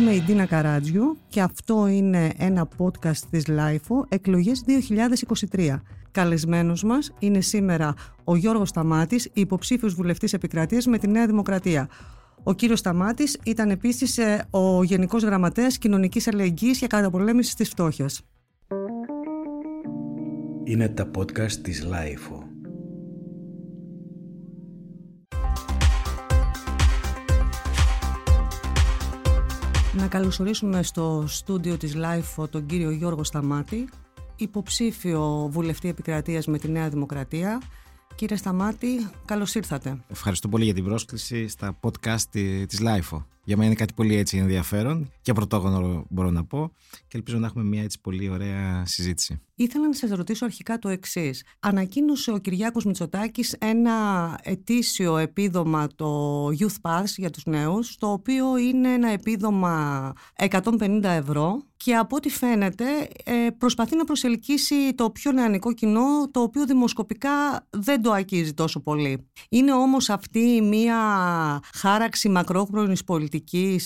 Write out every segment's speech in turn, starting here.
Είμαι η Ντίνα Καράτζιου και αυτό είναι ένα podcast της LIFO εκλογές 2023. Καλεσμένος μας είναι σήμερα ο Γιώργος Σταμάτης, υποψήφιος βουλευτής επικρατείας με τη Νέα Δημοκρατία. Ο κύριος Σταμάτης ήταν επίσης ε, ο Γενικός Γραμματέας Κοινωνικής Αλληλεγγύης και Καταπολέμησης της Φτώχειας. Είναι τα podcast της LIFO. Να καλωσορίσουμε στο στούντιο της LIFO τον κύριο Γιώργο Σταμάτη, υποψήφιο βουλευτή επικρατείας με τη Νέα Δημοκρατία. Κύριε Σταμάτη, καλώς ήρθατε. Ευχαριστώ πολύ για την πρόσκληση στα podcast της LIFO. Για μένα είναι κάτι πολύ έτσι ενδιαφέρον και πρωτόγωνο μπορώ να πω και ελπίζω να έχουμε μια έτσι πολύ ωραία συζήτηση. Ήθελα να σας ρωτήσω αρχικά το εξής. Ανακοίνωσε ο Κυριάκος Μητσοτάκης ένα ετήσιο επίδομα το Youth Pass για τους νέους, το οποίο είναι ένα επίδομα 150 ευρώ και από ό,τι φαίνεται ε, προσπαθεί να προσελκύσει το πιο νεανικό κοινό, το οποίο δημοσκοπικά δεν το ακίζει τόσο πολύ. Είναι όμως αυτή μια χάραξη μακρόχρονης πολιτικής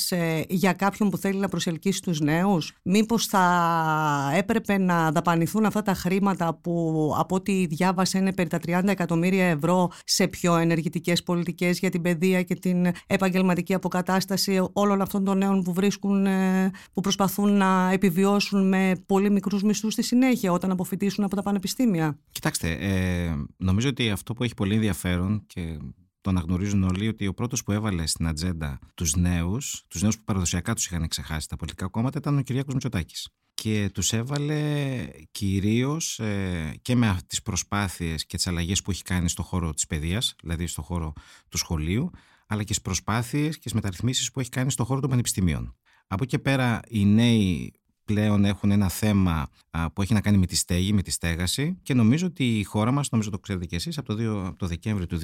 ε, για κάποιον που θέλει να προσελκύσει τους νέους; Μήπως θα έπρεπε να δαπανηθούν αυτά τα χρήματα που από ό,τι διάβασα είναι περί τα 30 εκατομμύρια ευρώ σε πιο ενεργητικές πολιτικές για την παιδεία και την επαγγελματική αποκατάσταση όλων αυτών των νέων που βρίσκουν, ε, που προσπαθούν να επιβιώσουν με πολύ μικρούς μισθούς στη συνέχεια όταν αποφυτίσουν από τα πανεπιστήμια; Κοιτάξτε, ε, νομίζω ότι αυτό που έχει πολύ ενδιαφέρον και το αναγνωρίζουν όλοι ότι ο πρώτος που έβαλε στην ατζέντα τους νέους, τους νέους που παραδοσιακά τους είχαν ξεχάσει τα πολιτικά κόμματα ήταν ο Κυριάκος Μητσοτάκης και τους έβαλε κυρίως ε, και με τις προσπάθειες και τις αλλαγές που έχει κάνει στο χώρο της παιδείας, δηλαδή στο χώρο του σχολείου, αλλά και στις προσπάθειες και στις μεταρρυθμίσεις που έχει κάνει στο χώρο των πανεπιστημίων. Από εκεί και πέρα οι νέοι πλέον έχουν ένα θέμα που έχει να κάνει με τη στέγη, με τη στέγαση και νομίζω ότι η χώρα μας, νομίζω το ξέρετε και εσείς, από το, από το Δεκέμβριο του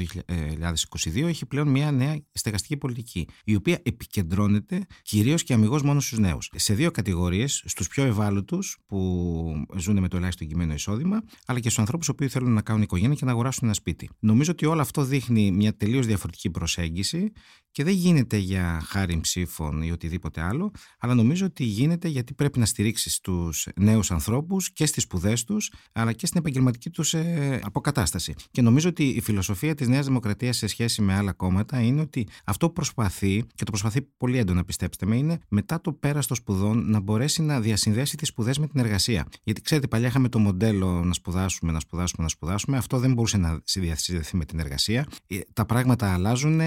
2022 έχει πλέον μια νέα στεγαστική πολιτική η οποία επικεντρώνεται κυρίως και αμυγός μόνο στους νέους. Σε δύο κατηγορίες, στους πιο ευάλωτους που ζουν με το ελάχιστο κειμένο εισόδημα αλλά και στους ανθρώπους που θέλουν να κάνουν οικογένεια και να αγοράσουν ένα σπίτι. Νομίζω ότι όλο αυτό δείχνει μια τελείως διαφορετική προσέγγιση και δεν γίνεται για χάρη ψήφων ή οτιδήποτε άλλο, αλλά νομίζω ότι γίνεται γιατί πρέπει να στηρίξεις τους νέους ανθρώπους και στις σπουδές τους, αλλά και στην επαγγελματική τους ε, αποκατάσταση. Και νομίζω ότι η φιλοσοφία της Νέας Δημοκρατίας σε σχέση με άλλα κόμματα είναι ότι αυτό που προσπαθεί, και το προσπαθεί πολύ έντονα, πιστέψτε με, είναι μετά το πέρας των σπουδών να μπορέσει να διασυνδέσει τις σπουδές με την εργασία. Γιατί ξέρετε, παλιά είχαμε το μοντέλο να σπουδάσουμε, να σπουδάσουμε, να σπουδάσουμε. Αυτό δεν μπορούσε να συνδεθεί με την εργασία. Ε, τα πράγματα αλλάζουν,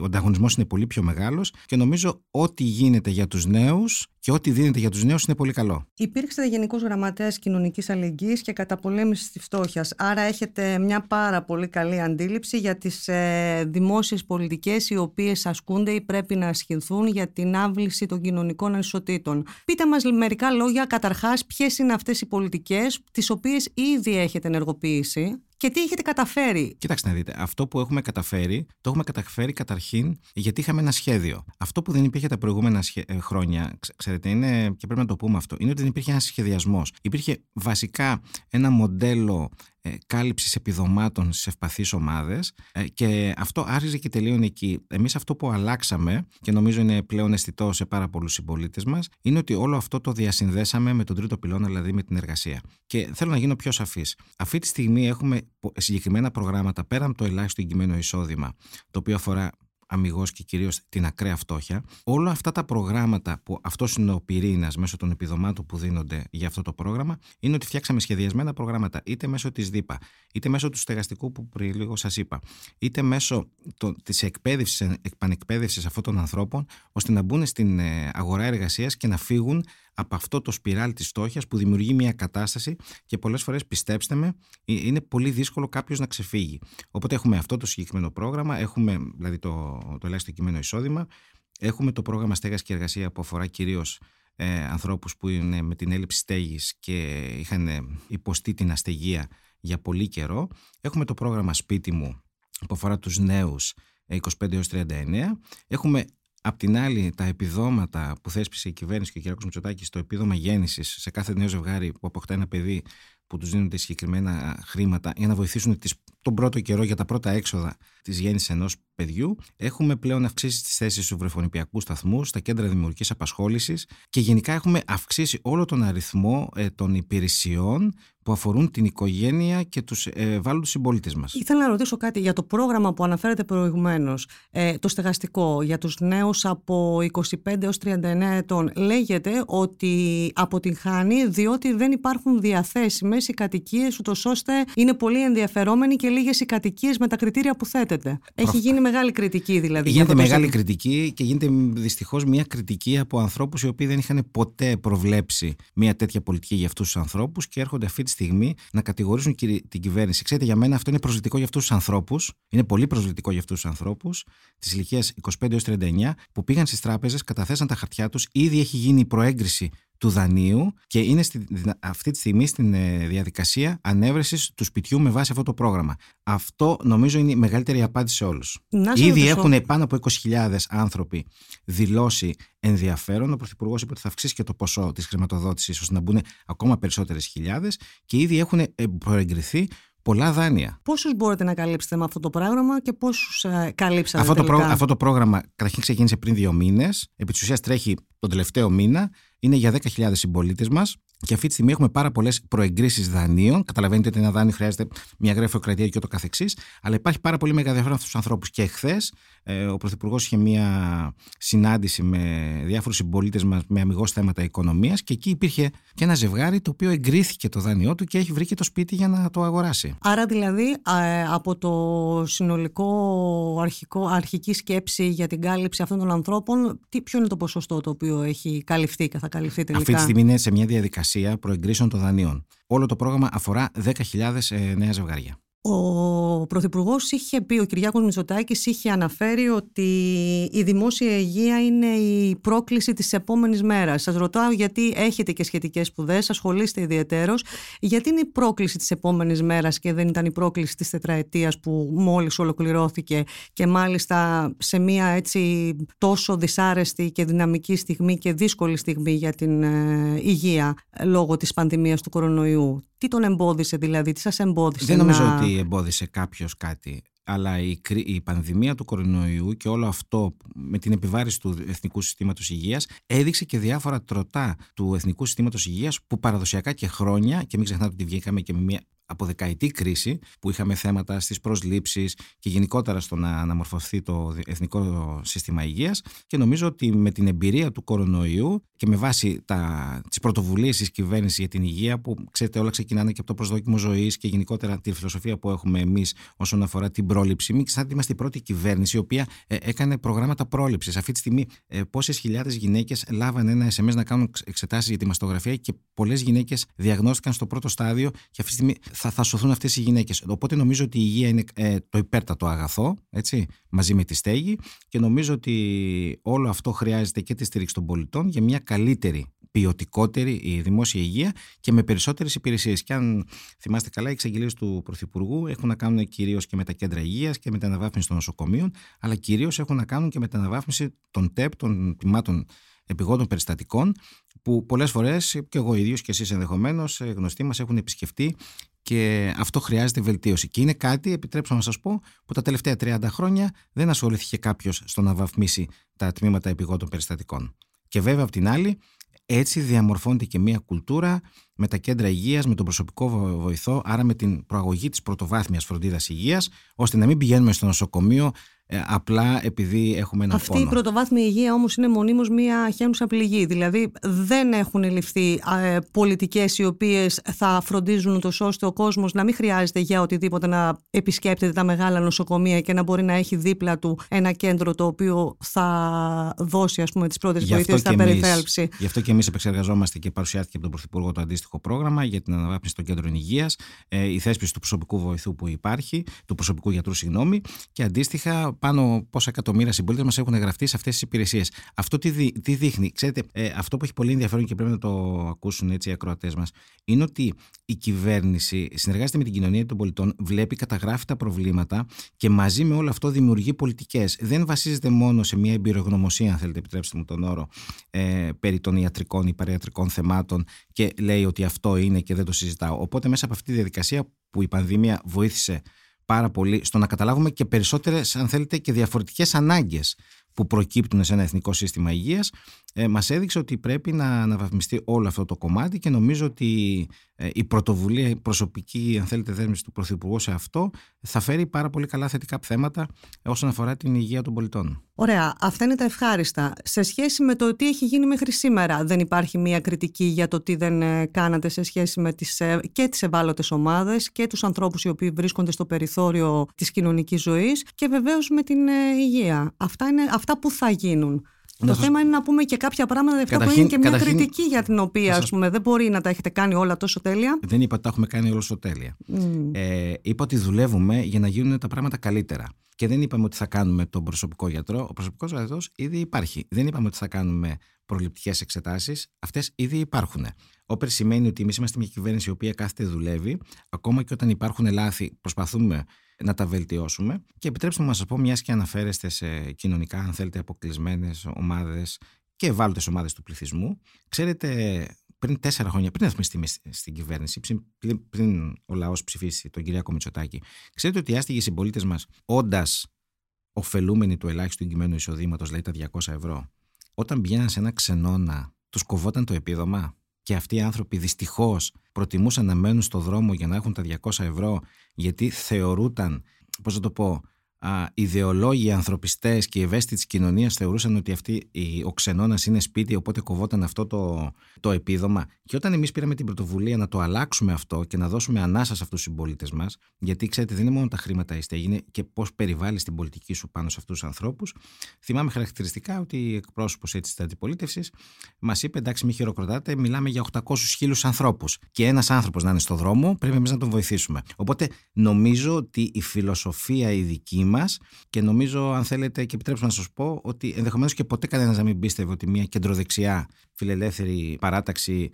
ο ανταγωνισμός είναι πολύ πιο μεγάλος και νομίζω ό,τι γίνεται για τους νέους και ό,τι δίνεται για τους νέους είναι πολύ καλό. Υπήρξατε Γενικός Γραμματέας Κοινωνικής Αλληλεγγύης και Καταπολέμησης της Φτώχειας. Άρα έχετε μια πάρα πολύ καλή αντίληψη για τις ε, δημόσιες πολιτικές οι οποίες ασκούνται ή πρέπει να ασχηθούν για την άβληση των κοινωνικών ανισοτήτων. Πείτε μας μερικά λόγια καταρχάς ποιες είναι αυτές οι πολιτικές τις οποίες ήδη έχετε ενεργοποιήσει; Και τι έχετε καταφέρει; Κοιτάξτε να δείτε, αυτό που έχουμε καταφέρει, το έχουμε καταφέρει καταρχήν γιατί είχαμε ένα σχέδιο. Αυτό που δεν υπήρχε τα προηγούμενα ε, χρόνια, ξέρετε, είναι, και πρέπει να το πούμε αυτό, είναι ότι δεν υπήρχε ένας σχεδιασμός. Υπήρχε βασικά ένα μοντέλο ε, κάλυψης επιδομάτων στις ευπαθείς ομάδες ε, και αυτό άρχιζε και τελείωνε εκεί. Εμείς αυτό που αλλάξαμε και νομίζω είναι πλέον αισθητό σε πάρα πολλούς συμπολίτες μας είναι ότι όλο αυτό το διασυνδέσαμε με τον τρίτο πυλώνα, δηλαδή με την εργασία. Και θέλω να γίνω πιο σαφής. Αυτή τη στιγμή έχουμε συγκεκριμένα προγράμματα πέρα από το ελάχιστο εγκυμένο εισόδημα, το οποίο αφορά αμυγός και κυρίως την ακραία φτώχεια. Όλα αυτά τα προγράμματα που αυτός είναι ο πυρήνας μέσω των επιδομάτων που δίνονται για αυτό το πρόγραμμα είναι ότι φτιάξαμε σχεδιασμένα προγράμματα είτε μέσω της ΔΥΠΑ, είτε μέσω του στεγαστικού που πριν λίγο σας είπα, είτε μέσω της εκπαίδευσης, επανεκπαίδευσης αυτών των ανθρώπων, ώστε να μπουν στην ε, αγορά εργασίας και να φύγουν από αυτό το σπιράλ της στόχιας που δημιουργεί μια κατάσταση και πολλές φορές πιστέψτε με ε, είναι πολύ δύσκολο κάποιος να ξεφύγει. Οπότε έχουμε αυτό το συγκεκριμένο πρόγραμμα, έχουμε δηλαδή το, το ελάχιστο κειμένο εισόδημα, έχουμε το πρόγραμμα στέγας και εργασίας που αφορά κυρίως ε, ανθρώπους που είναι με την έλλειψη στέγης και είχαν υποστεί την αστεγία για πολύ καιρό. Έχουμε το πρόγραμμα σπίτι μου που αφορά τους νέους 25 έως 39. Έχουμε Απ' την άλλη, τα επιδόματα που θέσπισε η κυβέρνηση και ο κ. Μητσοτάκης, το επίδομα γέννησης σε κάθε νέο ζευγάρι που αποκτά ένα παιδί, που τους δίνονται συγκεκριμένα χρήματα για να βοηθήσουν τις, τον πρώτο καιρό για τα πρώτα έξοδα της γέννησης ενός παιδιού. Έχουμε πλέον αυξήσει τις θέσεις του βρεφονιπιακούς σταθμούς, στα κέντρα δημιουργικής απασχόλησης και γενικά έχουμε αυξήσει όλο τον αριθμό ε, των υπηρεσιών που αφορούν την οικογένεια και τους ευάλωτους συμπολίτες μας. Ήθελα να ρωτήσω κάτι για το πρόγραμμα που αναφέρετε προηγουμένως, ε, το στεγαστικό για τους νέους από 25 έως 39 ετών. Λέγεται ότι αποτυγχάνει διότι δεν υπάρχουν διαθέσιμες οι κατοικίες, ούτως ώστε είναι πολύ ενδιαφερόμενοι και λίγες οι κατοικίε με τα κριτήρια που θέτεται. Έχει γίνει μεγάλη κριτική δηλαδή. Γίνεται μεγάλη κριτική και γίνεται δυστυχώς μια κριτική από ανθρώπους οι οποίοι δεν είχαν ποτέ προβλέψει μια τέτοια πολιτική για αυτούς τους ανθρώπους και έρχονται αυτή τη στιγμή να κατηγορήσουν την κυβέρνηση. Ξέρετε, για μένα αυτό είναι προσβλητικό για αυτούς τους ανθρώπους. Είναι πολύ προσβλητικό για αυτούς τους ανθρώπους τη ηλικία 25 έως 39 που πήγαν στις τράπεζες, καταθέσαν τα χαρτιά τους, ήδη έχει γίνει η προέγκριση του δανείου και είναι στη, αυτή τη στιγμή στην ε, διαδικασία ανέβρεσης του σπιτιού με βάση αυτό το πρόγραμμα. Αυτό νομίζω είναι η μεγαλύτερη απάντηση σε όλους. Ήδη έχουν πάνω από 20.000 άνθρωποι δηλώσει ενδιαφέρον. Ο Πρωθυπουργός είπε ότι θα αυξήσει και το ποσό της χρηματοδότησης ώστε να μπουν ακόμα περισσότερες χιλιάδες και ήδη έχουν ε, προεγκριθεί πολλά δάνεια. Πόσους μπορείτε να καλύψετε με αυτό το πρόγραμμα και πόσους ε, καλύψατε αυτό τελικά; το, αυτό το πρόγραμμα καταρχήν ξεκίνησε πριν δύο μήνες. Επί της ουσίας τρέχει τον τελευταίο μήνα. Είναι για 10.000 συμπολίτες μας και αυτή τη στιγμή έχουμε πάρα πολλές προεγκρίσεις δανείων. Καταλαβαίνετε ότι ένα δάνειο χρειάζεται μια γραφειοκρατία και ούτω καθεξής. Αλλά υπάρχει πάρα πολύ μεγάλο ενδιαφέρον αυτούς τους ανθρώπους. Και εχθέ ε, ο Πρωθυπουργός είχε μια συνάντηση με διάφορους συμπολίτες μας με αμυγός θέματα οικονομίας και εκεί υπήρχε και ένα ζευγάρι το οποίο εγκρίθηκε το δάνειό του και έχει βρει και το σπίτι για να το αγοράσει. Άρα δηλαδή ε, από το συνολικό αρχικό, αρχική σκέψη για την κάλυψη αυτών των ανθρώπων, τι, ποιο είναι το ποσοστό το οποίο έχει καλυφθεί και θα καλυφθεί τελικά. Αυτή τη στιγμή είναι σε μια διαδικασία προεγκρίσεων των δανείων. Όλο το πρόγραμμα αφορά 10.000 ε, νέα ζευγάρια. Ο Πρωθυπουργός είχε πει, ο Κυριάκος Μητσοτάκης είχε αναφέρει ότι η δημόσια υγεία είναι η πρόκληση της επόμενης μέρας. Σας ρωτάω γιατί έχετε και σχετικές σπουδές, ασχολείστε ιδιαίτερω. Γιατί είναι η πρόκληση της επόμενης μέρας και δεν ήταν η πρόκληση της τετραετίας που μόλις ολοκληρώθηκε και μάλιστα σε μια έτσι τόσο δυσάρεστη και δυναμική στιγμή και δύσκολη στιγμή για την ε, υγεία λόγω της πανδημίας του κορονοϊού. Τι τον εμπόδισε δηλαδή, τι σας εμπόδισε Δεν νομίζω να... ότι εμπόδισε κάποιος κάτι. Αλλά η, η πανδημία του κορονοϊού και όλο αυτό με την επιβάρηση του Εθνικού Συστήματος Υγείας έδειξε και διάφορα τροτά του Εθνικού Συστήματος Υγείας που παραδοσιακά και χρόνια και μην ξεχνάτε ότι βγήκαμε και με μια από δεκαετή κρίση που είχαμε θέματα στις προσλήψεις και γενικότερα στο να αναμορφωθεί το Εθνικό Σύστημα Υγείας και νομίζω ότι με την εμπειρία του κορονοϊού και με βάση τα, τις πρωτοβουλίες της κυβέρνησης για την υγεία που ξέρετε όλα ξεκινάνε και από το προσδόκιμο ζωής και γενικότερα τη φιλοσοφία που έχουμε εμείς όσον αφορά την πρόληψη. Μην ξεχνάτε είμαστε η πρώτη κυβέρνηση η οποία ε, έκανε προγράμματα πρόληψης. Αυτή τη στιγμή ε, πόσες χιλιάδες γυναίκες λάβαν ένα SMS να κάνουν εξετάσεις για τη μαστογραφία και πολλές γυναίκες διαγνώστηκαν στο πρώτο στάδιο και αυτή τη στιγμή θα, θα σωθούν αυτές οι γυναίκες. Οπότε νομίζω ότι η υγεία είναι ε, το υπέρτατο αγαθό, έτσι, μαζί με τη στέγη και νομίζω ότι όλο αυτό χρειάζεται και τη στήριξη των πολιτών για μια καλύτερη ποιοτικότερη η δημόσια υγεία και με περισσότερες υπηρεσίες. Και αν θυμάστε καλά, οι εξαγγελίες του Πρωθυπουργού έχουν να κάνουν κυρίως και με τα κέντρα υγείας και με την αναβάθμιση των νοσοκομείων, αλλά κυρίως έχουν να κάνουν και με την αναβάθμιση των ΤΕΠ, των τιμάτων επιγόντων περιστατικών, που πολλές φορές και εγώ ίδιος και εσείς ενδεχομένως ε, γνωστοί μας έχουν επισκεφτεί και αυτό χρειάζεται βελτίωση. Και είναι κάτι, επιτρέψτε να σας πω, που τα τελευταία 30 χρόνια δεν ασχολήθηκε κάποιος στο να βαθμίσει τα τμήματα επιγόντων περιστατικών. Και βέβαια, απ' την άλλη, έτσι διαμορφώνεται και μια κουλτούρα με τα κέντρα υγείας, με τον προσωπικό βοηθό, άρα με την προαγωγή της πρωτοβάθμιας φροντίδας υγείας, ώστε να μην πηγαίνουμε στο νοσοκομείο ε, απλά επειδή έχουμε ένα Αυτή φόνο. η πρωτοβάθμια υγεία όμως είναι μονίμως μία χαίνουσα πληγή. Δηλαδή δεν έχουν ληφθεί ε, πολιτικές οι οποίες θα φροντίζουν το ώστε ο κόσμος να μην χρειάζεται για οτιδήποτε να επισκέπτεται τα μεγάλα νοσοκομεία και να μπορεί να έχει δίπλα του ένα κέντρο το οποίο θα δώσει ας πούμε τις πρώτες βοήθειες στα περιθέλψη. Γι' αυτό και εμείς επεξεργαζόμαστε και παρουσιάστηκε από τον Πρωθυπουργό το αντίστοιχο πρόγραμμα για την αναβάθμιση των κέντρων υγείας, ε, η θέσπιση του προσωπικού βοηθού που υπάρχει, του προσωπικού γιατρού συγγνώμη και αντίστοιχα πάνω πόσα εκατομμύρια συμπολίτε μας έχουν γραφτεί σε αυτές τις υπηρεσίες. Αυτό τι, δει, τι δείχνει, ξέρετε, ε, αυτό που έχει πολύ ενδιαφέρον και πρέπει να το ακούσουν έτσι οι ακροατές μας, είναι ότι η κυβέρνηση συνεργάζεται με την κοινωνία των πολιτών, βλέπει, καταγράφει τα προβλήματα και μαζί με όλο αυτό δημιουργεί πολιτικές. Δεν βασίζεται μόνο σε μια εμπειρογνωμοσία, αν θέλετε, επιτρέψτε μου τον όρο, ε, περί των ιατρικών ή παριατρικών θεμάτων και λέει ότι αυτό είναι και δεν το συζητάω. Οπότε μέσα από αυτή τη διαδικασία που η πανδημία βοήθησε πάρα πολύ στο να καταλάβουμε και περισσότερες αν θέλετε και διαφορετικές ανάγκες που προκύπτουν σε ένα εθνικό σύστημα υγείας ε, μας έδειξε ότι πρέπει να αναβαθμιστεί όλο αυτό το κομμάτι και νομίζω ότι ε, η πρωτοβουλία, η προσωπική αν θέλετε δέσμευση του Πρωθυπουργού σε αυτό θα φέρει πάρα πολύ καλά θετικά θέματα όσον αφορά την υγεία των πολιτών. Ωραία, αυτά είναι τα ευχάριστα. Σε σχέση με το τι έχει γίνει μέχρι σήμερα δεν υπάρχει μια κριτική για το τι δεν ε, κάνατε σε σχέση με τις, ε, και τις ευάλωτες ομάδες και τους ανθρώπους οι οποίοι βρίσκονται στο περιθώριο της κοινωνικής ζωής και βεβαίως με την υγεία. Αυτά είναι αυτά που θα γίνουν. Το θέμα είναι να πούμε και κάποια πράγματα αυτά που είναι και μια κριτική για την οποία ας πούμε, δεν μπορεί να τα έχετε κάνει όλα τόσο τέλεια. Δεν είπα ότι τα έχουμε κάνει όλα τόσο τέλεια. Ε, είπα ότι δουλεύουμε για να γίνουν τα πράγματα καλύτερα. Και δεν είπαμε ότι θα κάνουμε τον προσωπικό γιατρό. Ο προσωπικός γιατρός ήδη υπάρχει. Δεν είπαμε ότι θα κάνουμε προληπτικές εξετάσεις. Αυτές ήδη υπάρχουν. Όπερ σημαίνει ότι εμείς είμαστε μια κυβέρνηση η οποία κάθεται δουλεύει. Ακόμα και όταν υπάρχουν λάθη, προσπαθούμε να τα βελτιώσουμε. Και επιτρέψτε μου να σας πω, μιας και αναφέρεστε σε κοινωνικά, αν θέλετε, αποκλεισμένες ομάδες και ευάλωτες ομάδες του πληθυσμού. Ξέρετε, πριν τέσσερα χρόνια, πριν έρθουμε στη, στην κυβέρνηση, πριν, πριν ο λαός ψηφίσει τον Κυριάκο Μητσοτάκη, ξέρετε ότι οι άστιγοι συμπολίτες μας, όντας ωφελούμενοι του ελάχιστου εγκυμένου εισοδήματος, δηλαδή τα 200 ευρώ, όταν πηγαίναν σε ένα ξενώνα, τους κοβόταν το επίδομα; Και αυτοί οι άνθρωποι δυστυχώς προτιμούσαν να μένουν στο δρόμο για να έχουν τα 200 ευρώ, γιατί θεωρούταν, πώς να το πω, α, ιδεολόγοι, ανθρωπιστές και οι ευαίσθητοι της κοινωνίας θεωρούσαν ότι αυτή, ο ξενώνα είναι σπίτι, οπότε κοβόταν αυτό το, το επίδομα. Και όταν εμείς πήραμε την πρωτοβουλία να το αλλάξουμε αυτό και να δώσουμε ανάσα σε αυτούς τους συμπολίτες μας, γιατί ξέρετε, δεν είναι μόνο τα χρήματα η στέγη, είναι και πώς περιβάλλει την πολιτική σου πάνω σε αυτούς τους ανθρώπους. Θυμάμαι χαρακτηριστικά ότι εκπρόσωπος έτσι της αντιπολίτευσης μας είπε: Εντάξει, μη χειροκροτάτε, μιλάμε για 800 χίλιους ανθρώπους. Και ένας άνθρωπος να είναι στο δρόμο, πρέπει εμείς να τον βοηθήσουμε. Οπότε νομίζω ότι η φιλοσοφία η δική μας και νομίζω, αν θέλετε, και επιτρέψτε να σας πω, ότι ενδεχομένως και ποτέ κανένας να μην πίστευε ότι μια κεντροδεξιά φιλελεύθερη παράταξη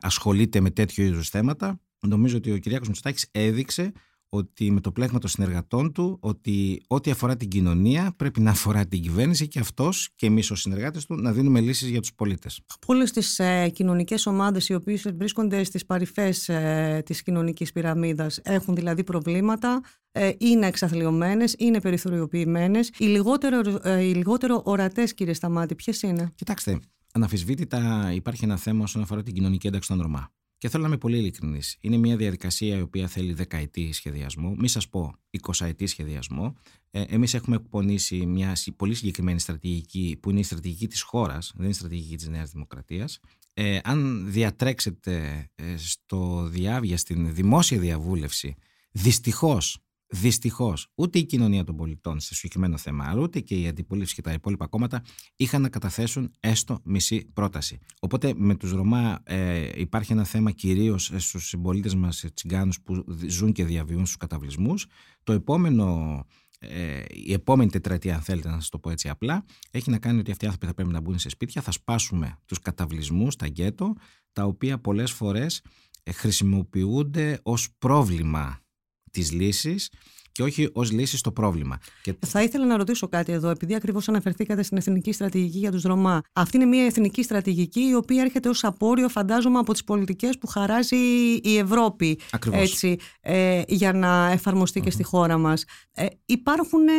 ασχολείται με τέτοιου είδους θέματα. Νομίζω ότι ο Κυριάκος Μητσοτάκης έδειξε ότι με το πλέγμα των συνεργατών του ότι ό,τι αφορά την κοινωνία πρέπει να αφορά την κυβέρνηση και αυτός και εμείς ως συνεργάτες του να δίνουμε λύσεις για τους πολίτες. Από όλες τις ε, κοινωνικές ομάδες οι οποίες βρίσκονται στις παρυφές ε, της κοινωνικής πυραμίδας έχουν δηλαδή προβλήματα, ε, είναι εξαθλειωμένες, είναι περιθωριοποιημένες. Οι λιγότερο, ε, οι λιγότερο ορατές κύριε Σταμάτη ποιες είναι; Κοιτάξτε, αναφυσβήτητα υπάρχει ένα θέμα όσον αφορά την κοινωνική ένταξη των Ρωμά. Και θέλω να είμαι πολύ ειλικρινής. Είναι μια διαδικασία η οποία θέλει δεκαετή σχεδιασμό, μη σας πω εικοσαετή σχεδιασμό. Ε, Εμείς έχουμε εκπονήσει μια πολύ συγκεκριμένη στρατηγική, που είναι η στρατηγική της χώρας, δεν είναι η στρατηγική της Νέας Δημοκρατίας. Ε, αν διατρέξετε ε, στο διάβια, στην δημόσια διαβούλευση, δυστυχώς Δυστυχώς, ούτε η κοινωνία των πολιτών σε συγκεκριμένο θέμα, αλλά ούτε και η αντιπολίτευση και τα υπόλοιπα κόμματα είχαν να καταθέσουν έστω μισή πρόταση. Οπότε με τους Ρωμά ε, υπάρχει ένα θέμα κυρίως στους συμπολίτες μας τσιγκάνους που ζουν και διαβιούν στους καταβλισμούς. Το επόμενο ε, η επόμενη τετραετία, αν θέλετε να σας το πω έτσι απλά, έχει να κάνει ότι αυτοί οι άνθρωποι θα πρέπει να μπουν σε σπίτια. Θα σπάσουμε τους καταβλισμούς, τα γκέτο, τα οποία πολλές φορές ε, χρησιμοποιούνται ως πρόβλημα τις λύσεις και όχι ως λύση στο πρόβλημα. Και... Θα ήθελα να ρωτήσω κάτι εδώ, επειδή ακριβώς αναφερθήκατε στην εθνική στρατηγική για τους Ρωμά. Αυτή είναι μια εθνική στρατηγική η οποία έρχεται ως απόρριο, φαντάζομαι, από τις πολιτικές που χαράζει η Ευρώπη. Έτσι, ε, για να εφαρμοστεί και στη χώρα μας. Ε, υπάρχουν ε,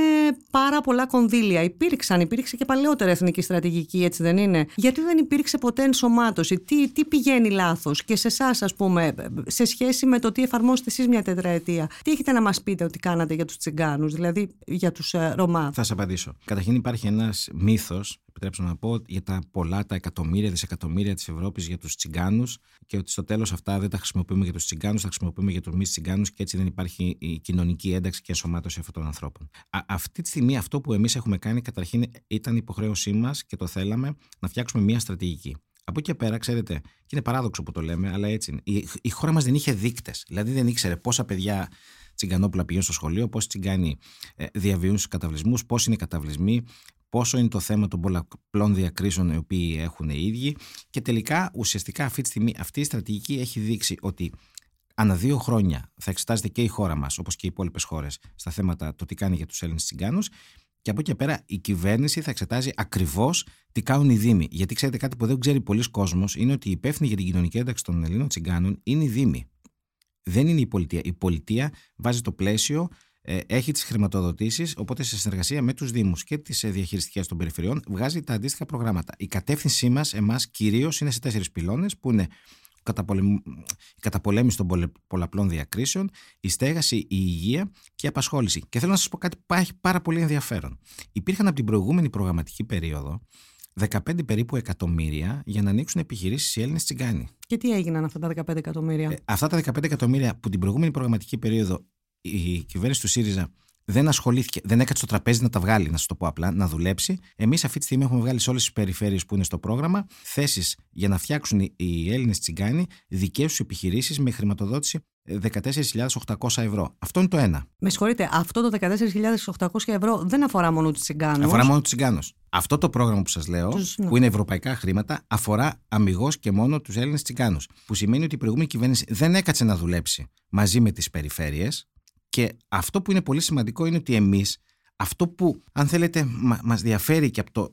πάρα πολλά κονδύλια. Υπήρξαν, υπήρξε και παλαιότερα εθνική στρατηγική, έτσι δεν είναι; Γιατί δεν υπήρξε ποτέ ενσωμάτωση, τι, τι πηγαίνει λάθος; Και σε εσάς, ας πούμε, σε σχέση με το τι εφαρμόσετε εσείς μια τετραετία. Τι έχετε να μας πείτε ότι κάνατε για τους τσιγκάνους, δηλαδή για τους ε, Ρωμά. Θα σα απαντήσω. Καταρχήν υπάρχει ένας μύθος, επιτρέψτε να πω, για τα πολλά, τα εκατομμύρια, δισεκατομμύρια της Ευρώπης για τους τσιγκάνους και ότι στο τέλος αυτά δεν τα χρησιμοποιούμε για τους τσιγκάνους, τα χρησιμοποιούμε για τους μη τσιγκάνους και έτσι δεν υπάρχει η κοινωνική ένταξη και ενσωμάτωση αυτών των ανθρώπων. Α, αυτή τη στιγμή αυτό που εμείς έχουμε κάνει καταρχήν ήταν υποχρέωσή μας και το θέλαμε να φτιάξουμε μια στρατηγική. Από εκεί και πέρα, ξέρετε, και είναι παράδοξο που το λέμε, αλλά έτσι είναι. Η, η χώρα μας δεν είχε δείκτες. Δηλαδή δεν ήξερε πόσα παιδιά τσιγκανόπουλα πηγαίνουν στο σχολείο, πόσοι τσιγκάνοι ε, διαβιούν στους καταβλισμούς, πώς είναι οι καταβλισμοί, πόσο είναι το θέμα των πολλαπλών διακρίσεων οι οποίοι έχουν οι ίδιοι. Και τελικά, ουσιαστικά αυτή τη στιγμή, αυτή η στρατηγική έχει δείξει ότι ανά δύο χρόνια θα εξετάζεται και η χώρα μας, όπως και οι υπόλοιπες χώρες, στα θέματα το τι κάνει για τους Έλληνες Τσιγκάνους. Και από εκεί πέρα η κυβέρνηση θα εξετάζει ακριβώς τι κάνουν οι Δήμοι. Γιατί ξέρετε κάτι που δεν ξέρει πολλοί κόσμος, είναι ότι η υπεύθυνη για την κοινωνική ένταξη των Ελλήνων Τσιγκάνων είναι οι Δήμοι. Δεν είναι η πολιτεία. Η πολιτεία βάζει το πλαίσιο, ε, έχει τις χρηματοδοτήσεις, οπότε σε συνεργασία με τους Δήμους και τις ε, διαχειριστικές των περιφερειών βγάζει τα αντίστοιχα προγράμματα. Η κατεύθυνσή μας, εμάς κυρίως, είναι σε τέσσερις πυλώνες που είναι η καταπολέμηση των πολλαπλών διακρίσεων, η στέγαση, η υγεία και η απασχόληση. Και θέλω να σας πω κάτι που έχει πάρα πολύ ενδιαφέρον. Υπήρχαν από την προηγούμενη προγραμματική περίοδο 15 περίπου εκατομμύρια για να ανοίξουν επιχειρήσεις οι Έλληνες τσιγκάνοι. Και τι έγιναν αυτά τα 15 εκατομμύρια; Ε, αυτά τα 15 εκατομμύρια που την προηγούμενη προγραμματική περίοδο η κυβέρνηση του ΣΥΡΙΖΑ δεν ασχολήθηκε, δεν έκατσε στο τραπέζι να τα βγάλει, να σας το πω απλά, να δουλέψει. Εμείς αυτή τη στιγμή έχουμε βγάλει σε όλες τις περιφέρειες που είναι στο πρόγραμμα θέσεις για να φτιάξουν οι Έλληνες τσιγκάνοι δικές τους επιχειρήσεις με χρηματοδότηση 14.800 ευρώ. Αυτό είναι το ένα. Με συγχωρείτε, αυτό το 14.800 ευρώ δεν αφορά μόνο τους τσιγκάνους; Αφορά μόνο τους τσιγκάνους. Αυτό το πρόγραμμα που σας λέω, τους, ναι. που είναι ευρωπαϊκά χρήματα, αφορά αμυγός και μόνο τους Έλληνες τσιγκάνους. Που σημαίνει ότι η προηγούμενη κυβέρνηση δεν έκατσε να δουλέψει μαζί με τις περιφέρειες και αυτό που είναι πολύ σημαντικό είναι ότι εμείς αυτό που αν θέλετε μα, μας διαφέρει και από, το,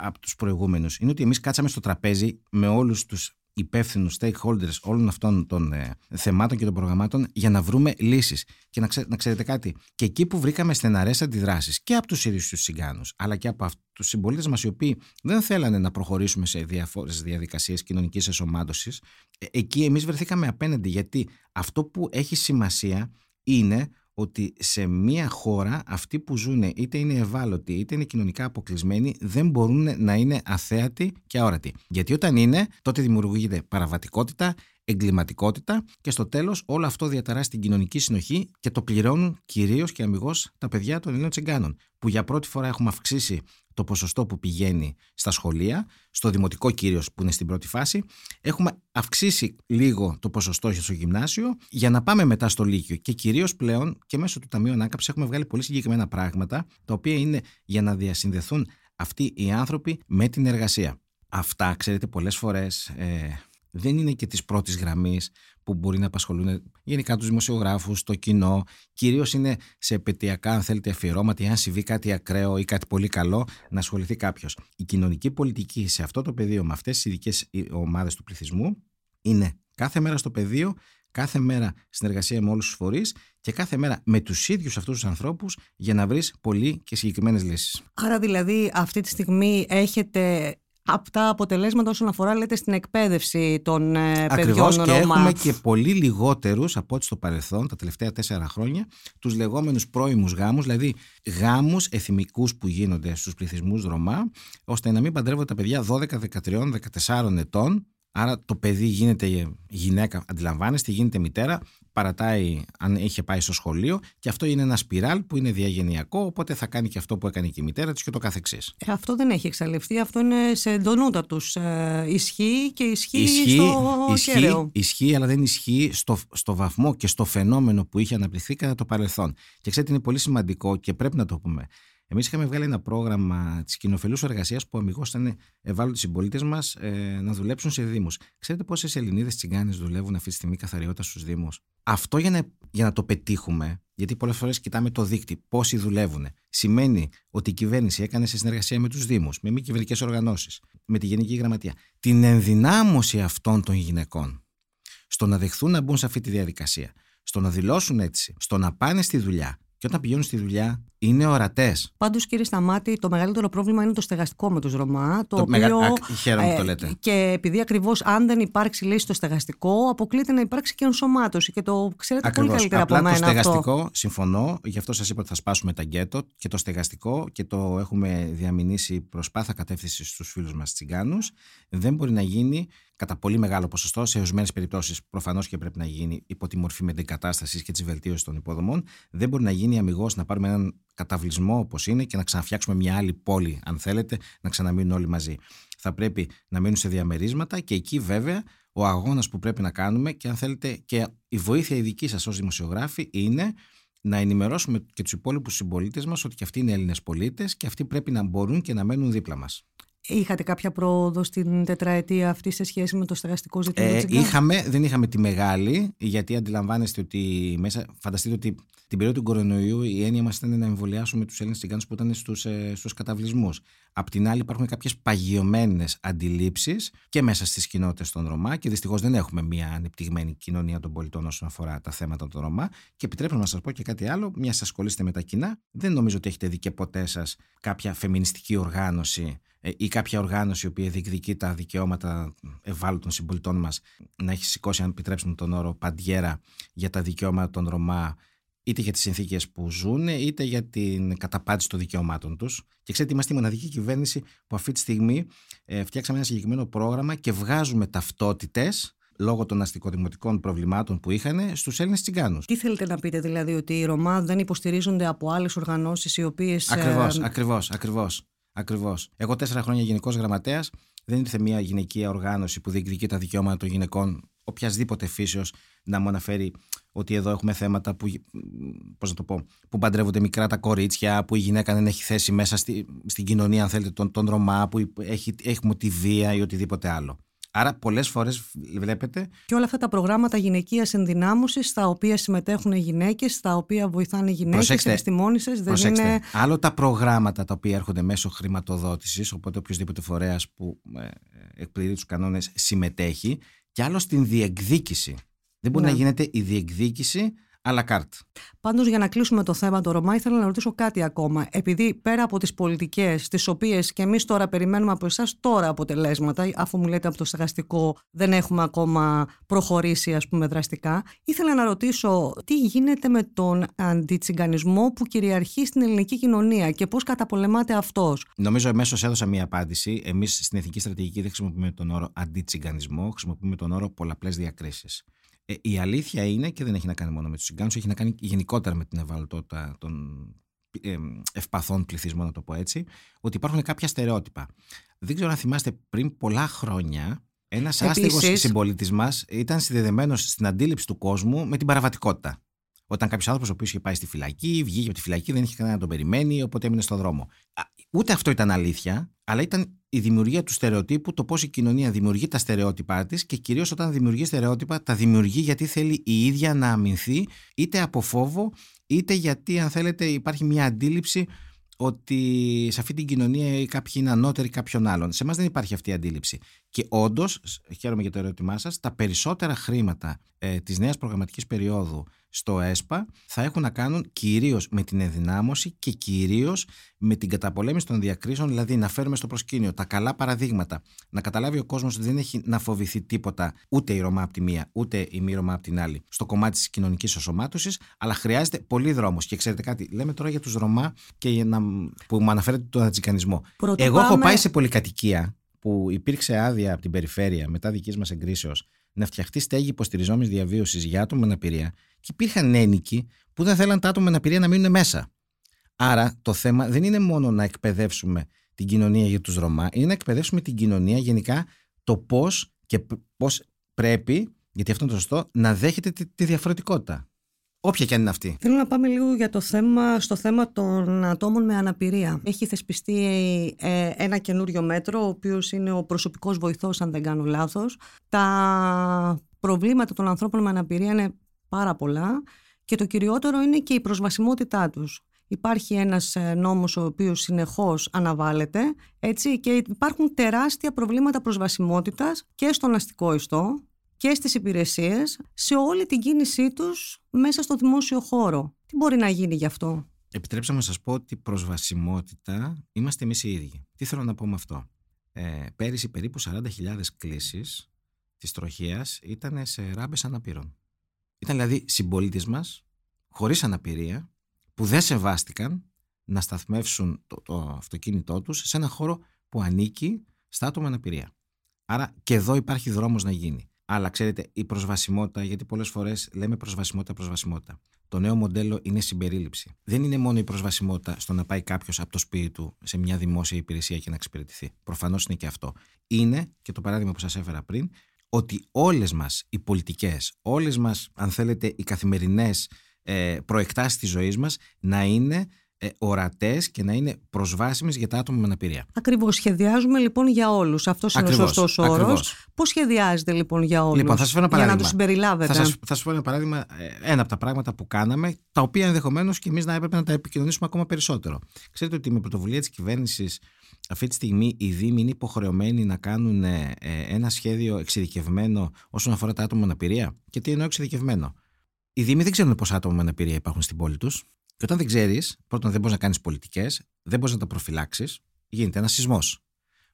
από τους προηγούμενους είναι ότι εμείς κάτσαμε στο τραπέζι με όλους τους υπεύθυνους stakeholders όλων αυτών των ε, θεμάτων και των προγραμμάτων για να βρούμε λύσεις. Και να, να ξέρετε κάτι, και εκεί που βρήκαμε στεναρές αντιδράσεις και από τους ίδιους τους Τσιγκάνους, αλλά και από τους συμπολίτες μας οι οποίοι δεν θέλανε να προχωρήσουμε σε διάφορες διαδικασίες κοινωνικής εσωμάτωσης, ε, εκεί εμείς βρεθήκαμε απέναντι. Γιατί αυτό που έχει σημασία είναι ότι σε μια χώρα αυτοί που ζουν είτε είναι ευάλωτοι είτε είναι κοινωνικά αποκλεισμένοι δεν μπορούν να είναι αθέατοι και αόρατοι. Γιατί όταν είναι τότε δημιουργείται παραβατικότητα, εγκληματικότητα και στο τέλος όλο αυτό διαταράσσει την κοινωνική συνοχή και το πληρώνουν κυρίως και αμυγός τα παιδιά των Ελλήνων Τσιγκάνων που για πρώτη φορά έχουμε αυξήσει το ποσοστό που πηγαίνει στα σχολεία, στο δημοτικό κυρίως που είναι στην πρώτη φάση. Έχουμε αυξήσει λίγο το ποσοστό στο γυμνάσιο για να πάμε μετά στο Λύκειο. Και κυρίως πλέον και μέσω του Ταμείου Ανάκαμψης έχουμε βγάλει πολύ συγκεκριμένα πράγματα, τα οποία είναι για να διασυνδεθούν αυτοί οι άνθρωποι με την εργασία. Αυτά, ξέρετε, πολλές φορές ε, δεν είναι και της πρώτης γραμμής που μπορεί να απασχολούν γενικά τους δημοσιογράφους, το κοινό. Κυρίως είναι σε επαιτειακά, αν θέλετε, αφιερώματα, αν συμβεί κάτι ακραίο ή κάτι πολύ καλό, να ασχοληθεί κάποιος. Η κοινωνική πολιτική σε αυτό το πεδίο, με αυτές τις ειδικές ομάδες του πληθυσμού, είναι κάθε μέρα στο πεδίο, κάθε μέρα συνεργασία με όλους τους φορείς και κάθε μέρα με τους ίδιους αυτούς τους ανθρώπους για να βρεις πολύ και συγκεκριμένες λύσεις. Άρα δηλαδή αυτή τη στιγμή έχετε αυτά αποτελέσματα όσον αφορά λέτε στην εκπαίδευση των ε, Ακριβώς παιδιών και έχουμε και πολύ λιγότερους από ό,τι στο παρελθόν τα τελευταία τέσσερα χρόνια τους λεγόμενους πρώιμους γάμους δηλαδή γάμους εθιμικούς που γίνονται στους πληθυσμούς Ρωμά ώστε να μην παντρεύονται τα παιδιά 12, 13, 14 ετών Άρα το παιδί γίνεται γυναίκα, αντιλαμβάνεστε, γίνεται μητέρα, παρατάει αν είχε πάει στο σχολείο και αυτό είναι ένα σπιράλ που είναι διαγενειακό, οπότε θα κάνει και αυτό που έκανε και η μητέρα της και το καθεξής. Ε, αυτό δεν έχει εξαλειφθεί, αυτό είναι σε εντονούτα τους. Ε, ισχύει και ισχύει, ισχύει στο ισχύει, Ισχύει, αλλά δεν ισχύει στο, στο βαθμό και στο φαινόμενο που είχε αναπτυχθεί κατά το παρελθόν. Και ξέρετε είναι πολύ σημαντικό και πρέπει να το πούμε. Εμείς είχαμε βγάλει ένα πρόγραμμα της κοινοφελούς εργασίας που αμυγός ήταν ευάλωτοι συμπολίτες μας ε, να δουλέψουν σε Δήμους. Ξέρετε πόσες Ελληνίδες τσιγκάνες δουλεύουν αυτή τη στιγμή καθαριότητα στους Δήμους; Αυτό για να, για να το πετύχουμε, γιατί πολλές φορές κοιτάμε το δίκτυο, πόσοι δουλεύουν, σημαίνει ότι η κυβέρνηση έκανε σε συνεργασία με τους Δήμους, με μη κυβερνητικές οργανώσεις, με τη Γενική Γραμματεία, την ενδυνάμωση αυτών των γυναικών στο να δεχθούν να μπουν σε αυτή τη διαδικασία, στο να δηλώσουν έτσι, στο να πάνε στη δουλειά, και όταν πηγαίνουν στη δουλειά είναι ορατές. Πάντως, κύριε Σταμάτη, το μεγαλύτερο πρόβλημα είναι το στεγαστικό με τους Ρωμά. Το, το οποίο, μεγα... Α, χαίρομαι που το ε, λέτε. Και επειδή ακριβώς αν δεν υπάρξει λύση στο στεγαστικό, αποκλείται να υπάρξει και ενσωμάτωση. Και το ξέρετε Ακριβώς. πολύ καλύτερα Απλά από μένα. Το στεγαστικό, αυτό. συμφωνώ, γι' αυτό σας είπα ότι θα σπάσουμε τα γκέτο και το στεγαστικό και το έχουμε διαμηνήσει προς πάθα κατεύθυνση στους φίλους μας Τσιγκάνους. Δεν μπορεί να γίνει κατά πολύ μεγάλο ποσοστό, σε ορισμένες περιπτώσεις προφανώς και πρέπει να γίνει υπό τη μορφή μετεγκατάσταση και της βελτίωσης των υποδομών. Δεν μπορεί να γίνει αμυγός να πάρουμε έναν καταβλισμό όπως είναι και να ξαναφτιάξουμε μια άλλη πόλη, αν θέλετε, να ξαναμείνουν όλοι μαζί. Θα πρέπει να μείνουν σε διαμερίσματα και εκεί βέβαια ο αγώνας που πρέπει να κάνουμε και αν θέλετε και η βοήθεια η δική σας ως δημοσιογράφοι είναι να ενημερώσουμε και τους υπόλοιπους συμπολίτες μας ότι και αυτοί είναι Έλληνες πολίτες και αυτοί πρέπει να μπορούν και να μένουν δίπλα μας. Είχατε κάποια πρόοδο στην τετραετία αυτή σε σχέση με το στεγαστικό ζήτημα. Ε, είχαμε, δεν είχαμε τη μεγάλη, γιατί αντιλαμβάνεστε ότι μέσα. Φανταστείτε ότι την περίοδο του κορονοϊού η έννοια μας ήταν να εμβολιάσουμε τους Έλληνες τσιγκάνους που ήταν στους στους ε, καταβλισμούς. Απ' την άλλη, υπάρχουν κάποιες παγιωμένες αντιλήψεις και μέσα στις κοινότητες των Ρωμά και δυστυχώς δεν έχουμε μια ανεπτυγμένη κοινωνία των πολιτών όσον αφορά τα θέματα των Ρωμά. Και επιτρέψτε να σας πω και κάτι άλλο, μια σας ασχολείστε με τα κοινά. Δεν νομίζω ότι έχετε δει και ποτέ σας κάποια φεμινιστική οργάνωση ε, ή κάποια οργάνωση η οποία διεκδικεί τα δικαιώματα ευάλωτων συμπολιτών μας να έχει σηκώσει, αν επιτρέψουμε τον όρο, παντιέρα για τα δικαιώματα των Ρωμά είτε για τις συνθήκες που ζουν είτε για την καταπάτηση των δικαιωμάτων τους και ξέρετε είμαστε η μοναδική κυβέρνηση που αυτή τη στιγμή ε, φτιάξαμε ένα συγκεκριμένο πρόγραμμα και βγάζουμε ταυτότητες λόγω των αστικοδημοτικών προβλημάτων που είχαν στους Έλληνες τσιγκάνους. Τι θέλετε να πείτε δηλαδή ότι οι Ρωμά δεν υποστηρίζονται από άλλες οργανώσεις οι οποίες... Ακριβώς, ε... ακριβώς, ακριβώς. Ακριβώς. Εγώ τέσσερα χρόνια γενικός γραμματέας. Δεν ήρθε μια γυναικεία οργάνωση που διεκδικεί τα δικαιώματα των γυναικών, οποιασδήποτε φύσεως, να μου αναφέρει ότι εδώ έχουμε θέματα που, πώς να το πω, που παντρεύονται μικρά τα κορίτσια, που η γυναίκα δεν έχει θέση μέσα στη, στην κοινωνία, αν θέλετε, τον, τον Ρωμά, που έχει, έχουμε τη βία ή οτιδήποτε άλλο. Άρα πολλές φορές βλέπετε... Και όλα αυτά τα προγράμματα γυναικείας ενδυνάμωσης στα οποία συμμετέχουν οι γυναίκες, στα οποία βοηθάνε οι γυναίκες, επιστημόνισσες, δεν είναι... Άλλο τα προγράμματα τα οποία έρχονται μέσω χρηματοδότησης, οπότε οποιοδήποτε φορέας που ε, εκπληρεί τους κανόνες συμμετέχει, και άλλο στην διεκδίκηση. Δεν μπορεί να ναι. γίνεται η διεκδίκηση αλλά κάρτ. Πάντως για να κλείσουμε το θέμα το Ρωμά ήθελα να ρωτήσω κάτι ακόμα. Επειδή πέρα από τις πολιτικές τις οποίες και εμείς τώρα περιμένουμε από εσάς τώρα αποτελέσματα αφού μου λέτε από το στεγαστικό δεν έχουμε ακόμα προχωρήσει ας πούμε δραστικά ήθελα να ρωτήσω τι γίνεται με τον αντιτσιγκανισμό που κυριαρχεί στην ελληνική κοινωνία και πώς καταπολεμάται αυτός; Νομίζω εμέσως έδωσα μία απάντηση. Εμείς στην Εθνική Στρατηγική δεν χρησιμοποιούμε τον όρο αντιτσιγκανισμό, χρησιμοποιούμε τον όρο πολλαπλές διακρίσεις. Ε, η αλήθεια είναι, και δεν έχει να κάνει μόνο με τους συγκάνου, έχει να κάνει γενικότερα με την ευαλωτότητα των ε, ευπαθών πληθυσμών, να το πω έτσι, ότι υπάρχουν κάποια στερεότυπα. Δεν ξέρω αν θυμάστε πριν πολλά χρόνια, ένας άστεγος συμπολίτης μας ήταν συνδεδεμένος στην αντίληψη του κόσμου με την παραβατικότητα. Όταν κάποιος άνθρωπος ο οποίος είχε πάει στη φυλακή, βγήκε από τη φυλακή, δεν είχε κανένα να τον περιμένει, οπότε έμεινε στον δρόμο. Ούτε αυτό ήταν αλήθεια, αλλά ήταν η δημιουργία του στερεοτύπου, το πώς η κοινωνία δημιουργεί τα στερεότυπά της και κυρίως όταν δημιουργεί στερεότυπα, τα δημιουργεί γιατί θέλει η ίδια να αμυνθεί, είτε από φόβο, είτε γιατί, αν θέλετε, υπάρχει μια αντίληψη ότι σε αυτή την κοινωνία κάποιοι είναι ανώτεροι κάποιον άλλον. Σε εμάς δεν υπάρχει αυτή η αντίληψη. Και όντως, χαίρομαι για το ερώτημά σας, τα περισσότερα χρήματα ε, της νέας προγραμματικής περίοδου στο ΕΣΠΑ θα έχουν να κάνουν κυρίως με την ενδυνάμωση και κυρίως με την καταπολέμηση των διακρίσεων, δηλαδή να φέρουμε στο προσκήνιο τα καλά παραδείγματα, να καταλάβει ο κόσμος ότι δεν έχει να φοβηθεί τίποτα ούτε η Ρωμά από τη μία, ούτε η μη Ρωμά από την άλλη, στο κομμάτι της κοινωνικής οσομάτωση, αλλά χρειάζεται πολύ δρόμος. Και ξέρετε κάτι, λέμε τώρα για τους Ρωμά και για να, που μου αναφέρετε τον ατζικανισμό. Εγώ έχω πάει σε πολυκατοικία που υπήρξε άδεια από την περιφέρεια μετά δικής μας εγκρίσεως να φτιαχτεί στέγη υποστηριζόμενης διαβίωσης για άτομα με αναπηρία και υπήρχαν ένοικοι που δεν θέλαν τα άτομα με αναπηρία να μείνουν μέσα. Άρα το θέμα δεν είναι μόνο να εκπαιδεύσουμε την κοινωνία για τους Ρωμά, είναι να εκπαιδεύσουμε την κοινωνία γενικά το πώς και πώς πρέπει, γιατί αυτό είναι το σωστό, να δέχεται τη, διαφορετικότητα. Όποια και αν είναι αυτή. Θέλω να πάμε λίγο για το θέμα, στο θέμα των ατόμων με αναπηρία. Έχει θεσπιστεί ε, ένα καινούριο μέτρο, ο οποίος είναι ο προσωπικός βοηθός, αν δεν κάνω λάθος. Τα προβλήματα των ανθρώπων με αναπηρία είναι πάρα πολλά και το κυριότερο είναι και η προσβασιμότητά τους. Υπάρχει ένας ε, νόμος ο οποίος συνεχώς αναβάλλεται έτσι, και υπάρχουν τεράστια προβλήματα προσβασιμότητας και στον αστικό ιστό και στις υπηρεσίες σε όλη την κίνησή τους μέσα στο δημόσιο χώρο. Τι μπορεί να γίνει γι' αυτό; Επιτρέψτε να σας πω ότι προσβασιμότητα είμαστε εμείς οι ίδιοι. Τι θέλω να πω με αυτό; Ε, πέρυσι περίπου 40.000 κλήσεις της τροχίας ήταν σε ράμπες αναπήρων. Ήταν δηλαδή συμπολίτες μας, χωρίς αναπηρία, που δεν σεβάστηκαν να σταθμεύσουν το, το αυτοκίνητό τους σε ένα χώρο που ανήκει στα άτομα αναπηρία. Άρα και εδώ υπάρχει δρόμος να γίνει. Αλλά ξέρετε, η προσβασιμότητα, γιατί πολλές φορές λέμε προσβασιμότητα, προσβασιμότητα. Το νέο μοντέλο είναι συμπερίληψη. Δεν είναι μόνο η προσβασιμότητα στο να πάει κάποιος από το σπίτι του σε μια δημόσια υπηρεσία και να εξυπηρετηθεί. Προφανώς είναι και αυτό. Είναι, και το παράδειγμα που σας έφερα πριν, ότι όλες μας οι πολιτικές, όλες μας αν θέλετε οι καθημερινές ε, προεκτάσεις της ζωής μας να είναι ε, ορατές και να είναι προσβάσιμες για τα άτομα με αναπηρία. Ακριβώς. Σχεδιάζουμε λοιπόν για όλους. Αυτός είναι ο σωστός όρος. Πώς σχεδιάζεται λοιπόν για όλους; Λοιπόν, θα σας ένα παράδειγμα. για να τους συμπεριλάβετε. Θα σας, θα σας πω ένα παράδειγμα, ε, ένα από τα πράγματα που κάναμε, τα οποία ενδεχομένως και εμείς να έπρεπε να τα επικοινωνήσουμε ακόμα περισσότερο. Ξέρετε ότι με πρωτοβουλία της κυβέρνησης αυτή τη στιγμή οι Δήμοι είναι υποχρεωμένοι να κάνουν ε, ένα σχέδιο εξειδικευμένο όσον αφορά τα άτομα με αναπηρία. Και τι εννοώ εξειδικευμένο; Οι Δήμοι δεν ξέρουν πόσα άτομα με αναπηρία υπάρχουν στην πόλη τους. Και όταν δεν ξέρεις, πρώτον δεν μπορείς να κάνεις πολιτικές, δεν μπορείς να τα προφυλάξεις, γίνεται ένας σεισμός.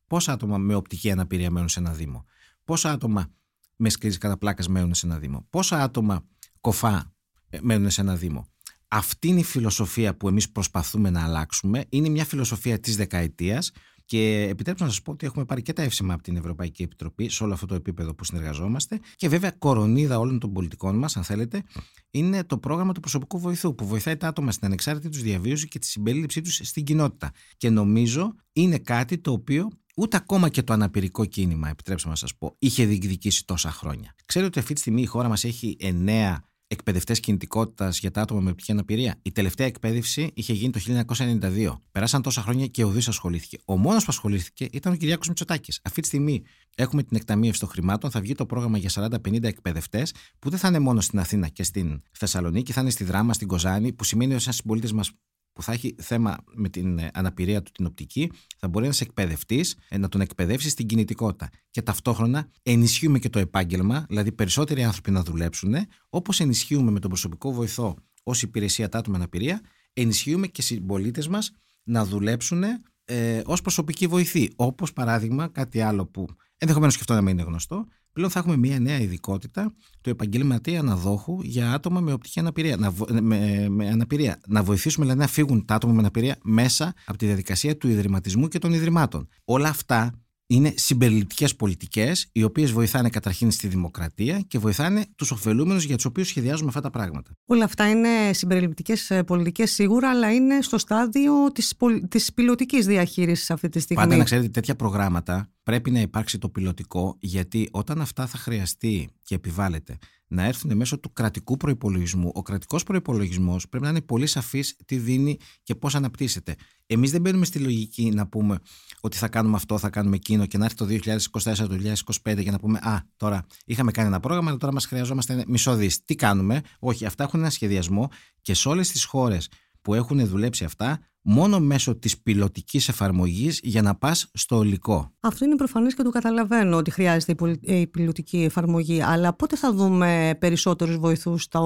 Πόσα άτομα με οπτική αναπηρία μένουν σε ένα Δήμο, πόσα άτομα με σκρίζε κατά πλάκας μένουν σε ένα Δήμο, πόσα άτομα κοφά ε, μένουν σε ένα Δήμο; Αυτή είναι η φιλοσοφία που εμείς προσπαθούμε να αλλάξουμε. Είναι μια φιλοσοφία της δεκαετίας και επιτρέψτε να σας πω ότι έχουμε πάρει και τα εύσημα από την Ευρωπαϊκή Επιτροπή σε όλο αυτό το επίπεδο που συνεργαζόμαστε. Και βέβαια, κορονίδα όλων των πολιτικών μας, αν θέλετε, είναι το πρόγραμμα του προσωπικού βοηθού, που βοηθάει τα άτομα στην ανεξάρτητη τους διαβίωση και τη συμπερίληψή τους στην κοινότητα. Και νομίζω είναι κάτι το οποίο ούτε ακόμα και το αναπηρικό κίνημα, επιτρέψτε να σας πω, είχε διεκδικήσει τόσα χρόνια. Ξέρετε ότι αυτή τη στιγμή η χώρα μας έχει εννέα εκπαιδευτές κινητικότητας για τα άτομα με πτυχία αναπηρία. Η τελευταία εκπαίδευση είχε γίνει το 1992. Περάσαν τόσα χρόνια και ο Δή ασχολήθηκε. Ο μόνος που ασχολήθηκε ήταν ο Κυριάκος Μητσοτάκης. Αυτή τη στιγμή έχουμε την εκταμείευση των χρημάτων. Θα βγει το πρόγραμμα για 40-50 εκπαιδευτές που δεν θα είναι μόνο στην Αθήνα και στην Θεσσαλονίκη, θα είναι στη Δράμα, στην Κοζάνη, που σημαίνει ότι σαν συμπολίτες μας που θα έχει θέμα με την ε, αναπηρία του την οπτική, θα μπορεί να σε εκπαιδευτεί, ε, να τον εκπαιδεύσει στην κινητικότητα. Και ταυτόχρονα ενισχύουμε και το επάγγελμα, δηλαδή περισσότεροι άνθρωποι να δουλέψουν, όπως ενισχύουμε με τον προσωπικό βοηθό ως υπηρεσία τα άτομα αναπηρία, ενισχύουμε και συμπολίτες μας να δουλέψουν ε, ως προσωπική βοηθή. Όπως παράδειγμα, κάτι άλλο που ενδεχομένως και αυτό να μην είναι γνωστό, πλέον θα έχουμε μια νέα ειδικότητα του επαγγελματία αναδόχου για άτομα με οπτική αναπηρία. Να, με, με αναπηρία. να βοηθήσουμε δηλαδή να φύγουν τα άτομα με αναπηρία μέσα από τη διαδικασία του ιδρυματισμού και των ιδρυμάτων. Όλα αυτά είναι συμπεριληπτικές πολιτικές, οι οποίες βοηθάνε καταρχήν στη δημοκρατία και βοηθάνε τους ωφελούμενους για τους οποίους σχεδιάζουμε αυτά τα πράγματα. Όλα αυτά είναι συμπεριληπτικές ε, πολιτικές σίγουρα, αλλά είναι στο στάδιο της της πιλωτικής διαχείρισης αυτή τη στιγμή. Πάντα να ξέρετε, τέτοια προγράμματα πρέπει να υπάρξει το πιλωτικό, γιατί όταν αυτά θα χρειαστεί και επιβάλλεται να έρθουν μέσω του κρατικού προπολογισμού. Ο κρατικός προπολογισμό πρέπει να είναι πολύ σαφής τι δίνει και πώς αναπτύσσεται. Εμείς δεν μπαίνουμε στη λογική να πούμε ότι θα κάνουμε αυτό, θα κάνουμε εκείνο και να έρθει το 2024, το 2025 για να πούμε Α, τώρα είχαμε κάνει ένα πρόγραμμα, αλλά τώρα μας χρειαζόμαστε μισό δις. Τι κάνουμε, Όχι, αυτά έχουν ένα σχεδιασμό και σε όλες τις χώρες που έχουν δουλέψει αυτά μόνο μέσω της πιλωτικής εφαρμογής για να πας στο ολικό. Αυτό είναι προφανές και το καταλαβαίνω ότι χρειάζεται η πιλωτική εφαρμογή, αλλά πότε θα δούμε περισσότερους βοηθούς στα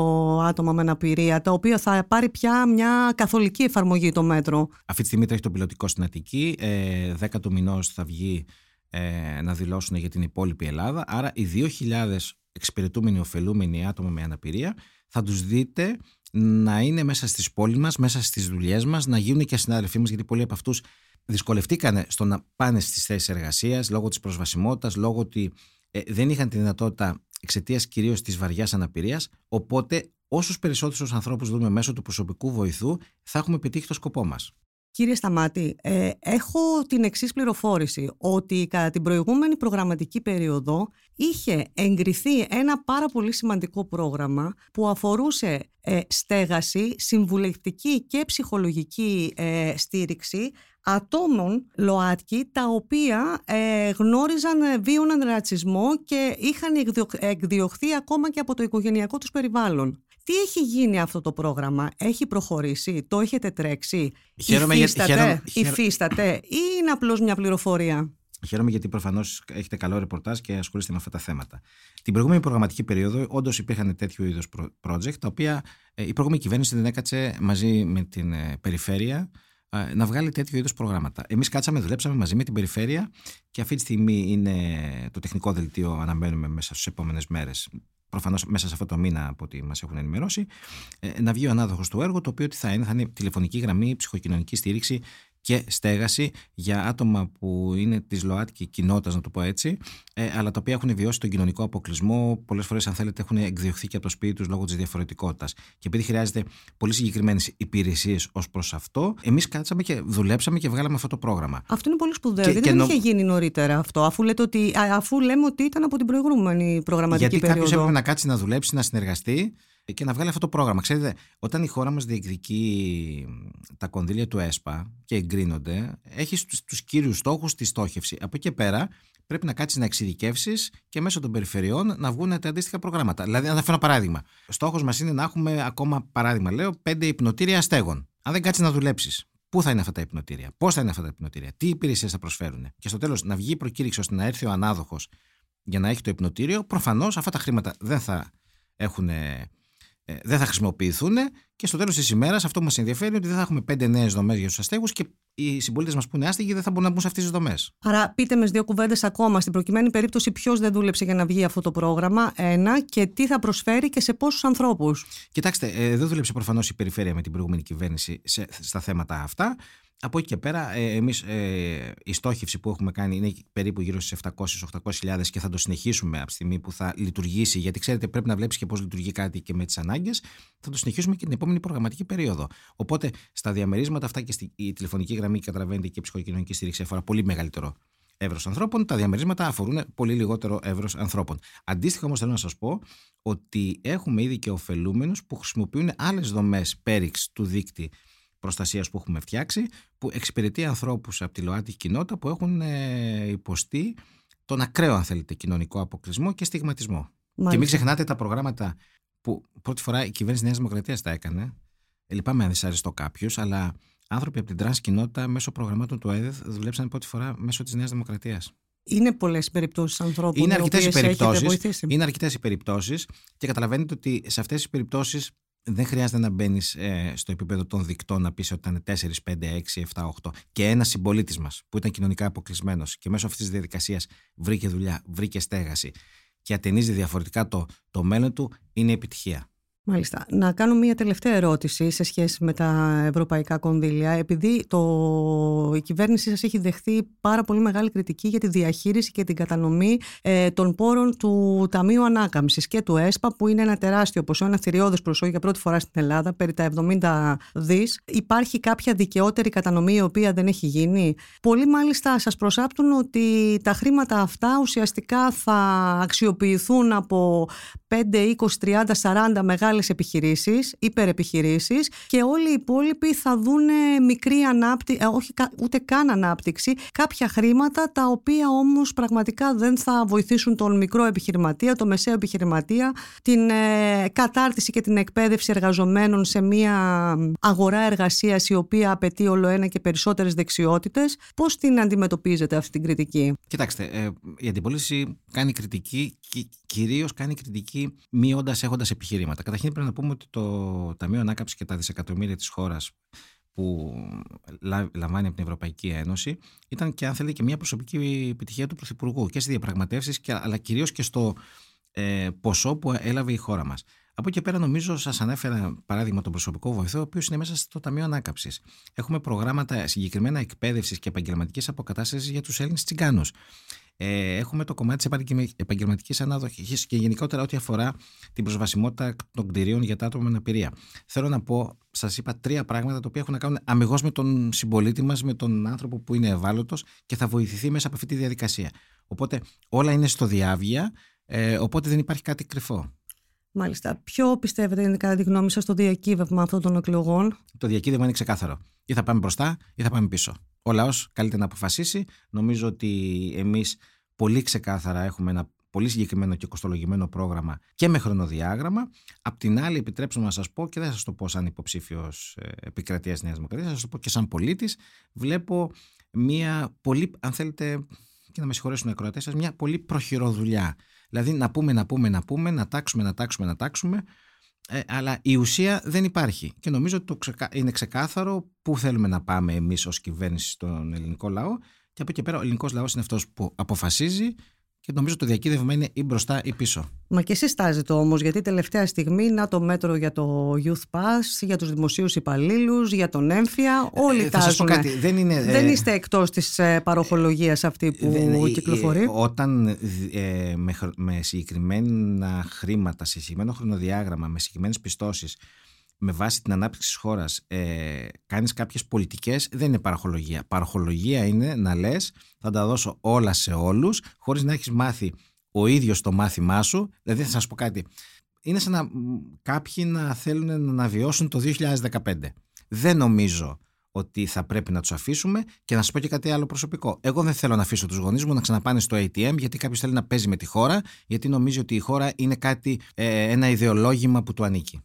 άτομα με αναπηρία, τα οποία θα πάρει πια μια καθολική εφαρμογή το μέτρο; Αυτή τη στιγμή τρέχει το πιλωτικό στην Αττική, ε, 10 του μηνός θα βγει ε, να δηλώσουν για την υπόλοιπη Ελλάδα, άρα οι 2.000 εξυπηρετούμενοι ωφελούμενοι άτομα με αναπηρία θα τους δείτε να είναι μέσα στις πόλεις μας, μέσα στις δουλειές μας, να γίνουν και συνάδελφοί μας, γιατί πολλοί από αυτούς δυσκολευτήκαν στο να πάνε στις θέσεις εργασίας λόγω της προσβασιμότητας, λόγω ότι ε, δεν είχαν τη δυνατότητα εξαιτίας κυρίως της βαριάς αναπηρίας. Οπότε, όσους περισσότερους ανθρώπους δούμε μέσω του προσωπικού βοηθού, θα έχουμε πετύχει το σκοπό μας. Κύριε Σταμάτη, ε, έχω την εξής πληροφόρηση ότι κατά την προηγούμενη προγραμματική περίοδο είχε εγκριθεί ένα πάρα πολύ σημαντικό πρόγραμμα που αφορούσε ε, στέγαση, συμβουλευτική και ψυχολογική ε, στήριξη ατόμων ΛΟΑΤΚΙ τα οποία ε, γνώριζαν, βίωναν ρατσισμό και είχαν εκδιωχθεί ακόμα και από το οικογενειακό τους περιβάλλον. Τι έχει γίνει αυτό το πρόγραμμα, έχει προχωρήσει, το έχετε τρέξει, χαίρομαι υφίσταται, χαίρομαι, υφίσταται; Ή είναι απλώς μια πληροφορία; Χαίρομαι γιατί προφανώς έχετε καλό ρεπορτάζ και ασχολείστε με αυτά τα θέματα. Την προηγούμενη προγραμματική περίοδο, όντως υπήρχαν τέτοιου είδους project, τα οποία ε, η προηγούμενη κυβέρνηση δεν έκατσε μαζί με την ε, περιφέρεια ε, να βγάλει τέτοιου είδους προγράμματα. Εμείς κάτσαμε, δουλέψαμε μαζί με την περιφέρεια και αυτή τη στιγμή είναι το τεχνικό δελτίο, αναμένουμε μέσα στι επόμενες μέρες προφανώς μέσα σε αυτό το μήνα από ό,τι μας έχουν ενημερώσει, ε, να βγει ο ανάδοχος του έργου, το οποίο τι θα είναι, θα είναι τηλεφωνική γραμμή, ψυχοκοινωνική στήριξη και στέγαση για άτομα που είναι της ΛΟΑΤΚΙ κοινότητας, να το πω έτσι, ε, αλλά τα οποία έχουν βιώσει τον κοινωνικό αποκλεισμό. Πολλές φορές, αν θέλετε, έχουν εκδιωχθεί και από το σπίτι τους λόγω της διαφορετικότητας. Και επειδή χρειάζεται πολύ συγκεκριμένες υπηρεσίες ως προς αυτό, εμείς κάτσαμε και δουλέψαμε και βγάλαμε αυτό το πρόγραμμα. Αυτό είναι πολύ σπουδαίο. Και, δεν είχε γίνει νωρίτερα αυτό, αφού, λέτε ότι, αφού λέμε ότι ήταν από την προηγούμενη προγραμματική Γιατί περίοδο. Γιατί κάποιος έπρεπε να κάτσει να δουλέψει, να συνεργαστεί και να βγάλει αυτό το πρόγραμμα. Ξέρετε, όταν η χώρα μας διεκδικεί τα κονδύλια του ΕΣΠΑ και εγκρίνονται, έχει του κύριους στόχους τη στόχευση. Από εκεί και πέρα πρέπει να κάτσεις να εξειδικεύσεις και μέσω των περιφερειών να βγουν τα αντίστοιχα προγράμματα. Δηλαδή, να θα φέρω ένα παράδειγμα. Στόχος μας είναι να έχουμε ακόμα, παράδειγμα, λέω, πέντε υπνοτήρια αστέγων. Αν δεν κάτσεις να δουλέψεις, Πού θα είναι αυτά τα υπνοτήρια, πώς θα είναι αυτά τα υπνοτήρια, τι υπηρεσίες θα προσφέρουν; Και στο τέλος να βγει η προκήρυξη ώστε να έρθει ο ανάδοχος για να έχει το υπνοτήριο, προφανώς αυτά τα χρήματα δεν θα έχουν ε, δεν θα χρησιμοποιηθούν και στο τέλος της ημέρας αυτό που μας ενδιαφέρει είναι ότι δεν θα έχουμε πέντε νέες δομές για τους αστέγους και οι συμπολίτες μας που είναι άστεγοι δεν θα μπορούν να μπουν σε αυτές τις δομές. Άρα, πείτε με δύο κουβέντες ακόμα. Στην προκειμένη περίπτωση, ποιος δεν δούλεψε για να βγει αυτό το πρόγραμμα, ένα, και τι θα προσφέρει και σε πόσους ανθρώπους; Κοιτάξτε, ε, δεν δούλεψε προφανώς η περιφέρεια με την προηγούμενη κυβέρνηση σε, στα θέματα αυτά. Από εκεί και πέρα, ε, εμείς, ε, η στόχευση που έχουμε κάνει είναι περίπου γύρω στις 700-800 και θα το συνεχίσουμε από τη στιγμή που θα λειτουργήσει. Γιατί ξέρετε, πρέπει να βλέπεις και πώς λειτουργεί κάτι και με τις ανάγκες. Θα το συνεχίσουμε και την επόμενη προγραμματική περίοδο. Οπότε, στα διαμερίσματα αυτά και στη η τηλεφωνική γραμμή, καταλαβαίνετε, και η ψυχοκοινωνική στήριξη αφορά πολύ μεγαλύτερο εύρος ανθρώπων. Τα διαμερίσματα αφορούν πολύ λιγότερο εύρος ανθρώπων. Αντίστοιχα, όμως, θέλω να σας πω ότι έχουμε ήδη και ωφελούμενους που χρησιμοποιούν άλλες δομές πέριξ του δίκτυου προστασίας που έχουμε φτιάξει, που εξυπηρετεί ανθρώπους από τη ΛΟΑΤΚΙ κοινότητα που έχουν ε, υποστεί τον ακραίο, αν θέλετε, κοινωνικό αποκλεισμό και στιγματισμό. Μάλιστα. Και μην ξεχνάτε τα προγράμματα που πρώτη φορά η κυβέρνηση Νέας Δημοκρατίας τα έκανε. Ε, λυπάμαι αν δυσαρεστώ κάποιος, αλλά άνθρωποι από την τρανς κοινότητα μέσω προγραμμάτων του ΕΔΕΘ δουλέψαν πρώτη φορά μέσω της Νέας Δημοκρατίας. Είναι πολλές οι περιπτώσεις ανθρώπων. Είναι αρκετές οι περιπτώσεις. Είναι αρκετές οι περιπτώσεις και καταλαβαίνετε ότι σε αυτές τις περιπτώσεις δεν χρειάζεται να μπαίνεις ε, στο επίπεδο των δεικτών να πεις ότι ήταν 4, 5, 6, 7, 8. Και ένας συμπολίτης μας που ήταν κοινωνικά αποκλεισμένος και μέσω αυτής της διαδικασίας βρήκε δουλειά, βρήκε στέγαση και ατενίζει διαφορετικά το, το μέλλον του, είναι επιτυχία. Μάλιστα. Να κάνω μια τελευταία ερώτηση σε σχέση με τα ευρωπαϊκά κονδύλια. Επειδή το... η κυβέρνηση σας έχει δεχθεί πάρα πολύ μεγάλη κριτική για τη διαχείριση και την κατανομή ε, των πόρων του Ταμείου Ανάκαμψης και του ΕΣΠΑ που είναι ένα τεράστιο ποσό, ένα θηριώδες ποσό για πρώτη φορά στην Ελλάδα, περί τα 70 δις. Υπάρχει κάποια δικαιότερη κατανομή η οποία δεν έχει γίνει; Πολλοί μάλιστα σας προσάπτουν ότι τα χρήματα αυτά ουσιαστικά θα αξιοποιηθούν από 5, 20, 30, 40 μεγάλες μεγάλες επιχειρήσεις, υπερεπιχειρήσεις και όλοι οι υπόλοιποι θα δουν μικρή ανάπτυξη, ε, όχι ούτε καν ανάπτυξη, κάποια χρήματα τα οποία όμως πραγματικά δεν θα βοηθήσουν τον μικρό επιχειρηματία, τον μεσαίο επιχειρηματία, την ε, κατάρτιση και την εκπαίδευση εργαζομένων σε μια αγορά εργασίας η οποία απαιτεί όλο ένα και περισσότερες δεξιότητες. Πώς την αντιμετωπίζετε αυτή την κριτική; Κοιτάξτε, ε, η αντιπολίτευση κάνει κριτική και κυρίως κάνει κριτική μειώντας έχοντας επιχειρήματα. Καταρχήν πρέπει να πούμε ότι το Ταμείο Ανάκαμψης και τα δισεκατομμύρια της χώρας που λαμβάνει από την Ευρωπαϊκή Ένωση ήταν και αν θέλει και μια προσωπική επιτυχία του Πρωθυπουργού και στις διαπραγματεύσεις αλλά κυρίως και στο ε, ποσό που έλαβε η χώρα μας. Από εκεί και πέρα, νομίζω, σας ανέφερα παράδειγμα τον προσωπικό βοηθό, ο οποίος είναι μέσα στο Ταμείο Ανάκαμψης. Έχουμε προγράμματα συγκεκριμένα εκπαίδευσης και επαγγελματική αποκατάσταση για τους Έλληνες τσιγκάνους. Ε, έχουμε το κομμάτι της επαγγελματικής ανάδοχης και γενικότερα ό,τι αφορά την προσβασιμότητα των κτηρίων για τα άτομα με αναπηρία. Θέλω να πω, σας είπα τρία πράγματα τα οποία έχουν να κάνουν αμυγός με τον συμπολίτη μας, με τον άνθρωπο που είναι ευάλωτος και θα βοηθηθεί μέσα από αυτή τη διαδικασία. Οπότε όλα είναι στο διάβια, ε, οπότε δεν υπάρχει κάτι κρυφό. Μάλιστα. Ποιο πιστεύετε είναι κατά τη γνώμη σας το διακύβευμα αυτών των εκλογών, Το διακύβευμα είναι ξεκάθαρο. Ή θα πάμε μπροστά ή θα πάμε πίσω. Ο λαός καλείται να αποφασίσει. Νομίζω ότι εμείς πολύ ξεκάθαρα έχουμε ένα πολύ συγκεκριμένο και κοστολογημένο πρόγραμμα και με χρονοδιάγραμμα. Απ' την άλλη, επιτρέψτε να σας πω και δεν θα σας το πω σαν υποψήφιος ε, επικρατείας Νέας Δημοκρατίας, θα σας το πω και σαν πολίτης. Βλέπω μια πολύ, αν θέλετε, και να με συγχωρέσουν οι ακροατές σας, μια πολύ προχειροδουλειά. Δηλαδή να πούμε, να πούμε, να πούμε, να τάξουμε, να τάξουμε, να τάξουμε. Ε, αλλά η ουσία δεν υπάρχει. Και νομίζω ότι το ξεκα... είναι ξεκάθαρο πού θέλουμε να πάμε εμείς ως κυβέρνηση στον ελληνικό λαό. Και από εκεί πέρα ο ελληνικός λαός είναι αυτός που αποφασίζει και νομίζω το διακύδευμα είναι ή μπροστά ή πίσω. Μα και εσείς τάζετε όμως, γιατί τελευταία στιγμή να το μέτρο για το Youth Pass, για τους δημοσίους υπαλλήλους, για τον έμφυα, όλοι ε, τάζουν. δεν, είναι, δεν ε, είστε εκτός της ε, παροχολογίας αυτή που δεν, ε, κυκλοφορεί; όταν ε, με, με συγκεκριμένα χρήματα, σε συγκεκριμένο χρονοδιάγραμμα, με συγκεκριμένες πιστώσεις, με βάση την ανάπτυξη της χώρας ε, κάνεις κάποιες πολιτικές δεν είναι παραχολογία. Παραχολογία είναι να λες θα τα δώσω όλα σε όλους χωρίς να έχεις μάθει ο ίδιος το μάθημά σου. Δηλαδή θα σας πω κάτι. Είναι σαν να κάποιοι να θέλουν να βιώσουν το 2015. Δεν νομίζω ότι θα πρέπει να τους αφήσουμε και να σας πω και κάτι άλλο προσωπικό. Εγώ δεν θέλω να αφήσω τους γονείς μου να ξαναπάνε στο ATM γιατί κάποιος θέλει να παίζει με τη χώρα, γιατί νομίζει ότι η χώρα είναι κάτι, ε, ένα ιδεολόγημα που του ανήκει.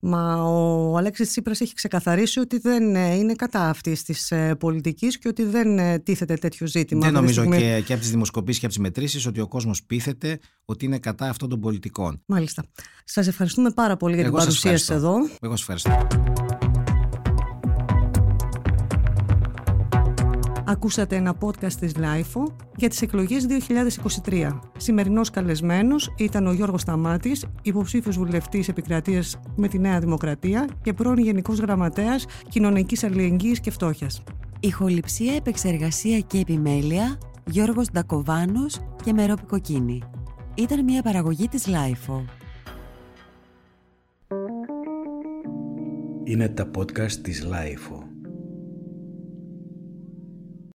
Μα ο Αλέξης Τσίπρας έχει ξεκαθαρίσει ότι δεν ε, είναι κατά αυτής της ε, πολιτικής και ότι δεν ε, τίθεται τέτοιο ζήτημα. Δεν νομίζω και, και από τις δημοσκοπήσεις και από τις μετρήσεις ότι ο κόσμος πείθεται ότι είναι κατά αυτών των πολιτικών. Μάλιστα. Σας ευχαριστούμε πάρα πολύ για την παρουσία σας εδώ. Εγώ σας ευχαριστώ. Ακούσατε ένα podcast της LIFO για τις εκλογές 2023. Σημερινός καλεσμένος ήταν ο Γιώργος Σταμάτης, υποψήφιος βουλευτής επικρατείας με τη Νέα Δημοκρατία και πρώην Γενικός Γραμματέας Κοινωνικής Αλληλεγγύης και Φτώχειας. Ηχοληψία, επεξεργασία και επιμέλεια Γιώργος Ντακοβάνος και Μερόπη Κοκκίνη. Ήταν μια παραγωγή της LIFO. Είναι τα podcast της LIFO.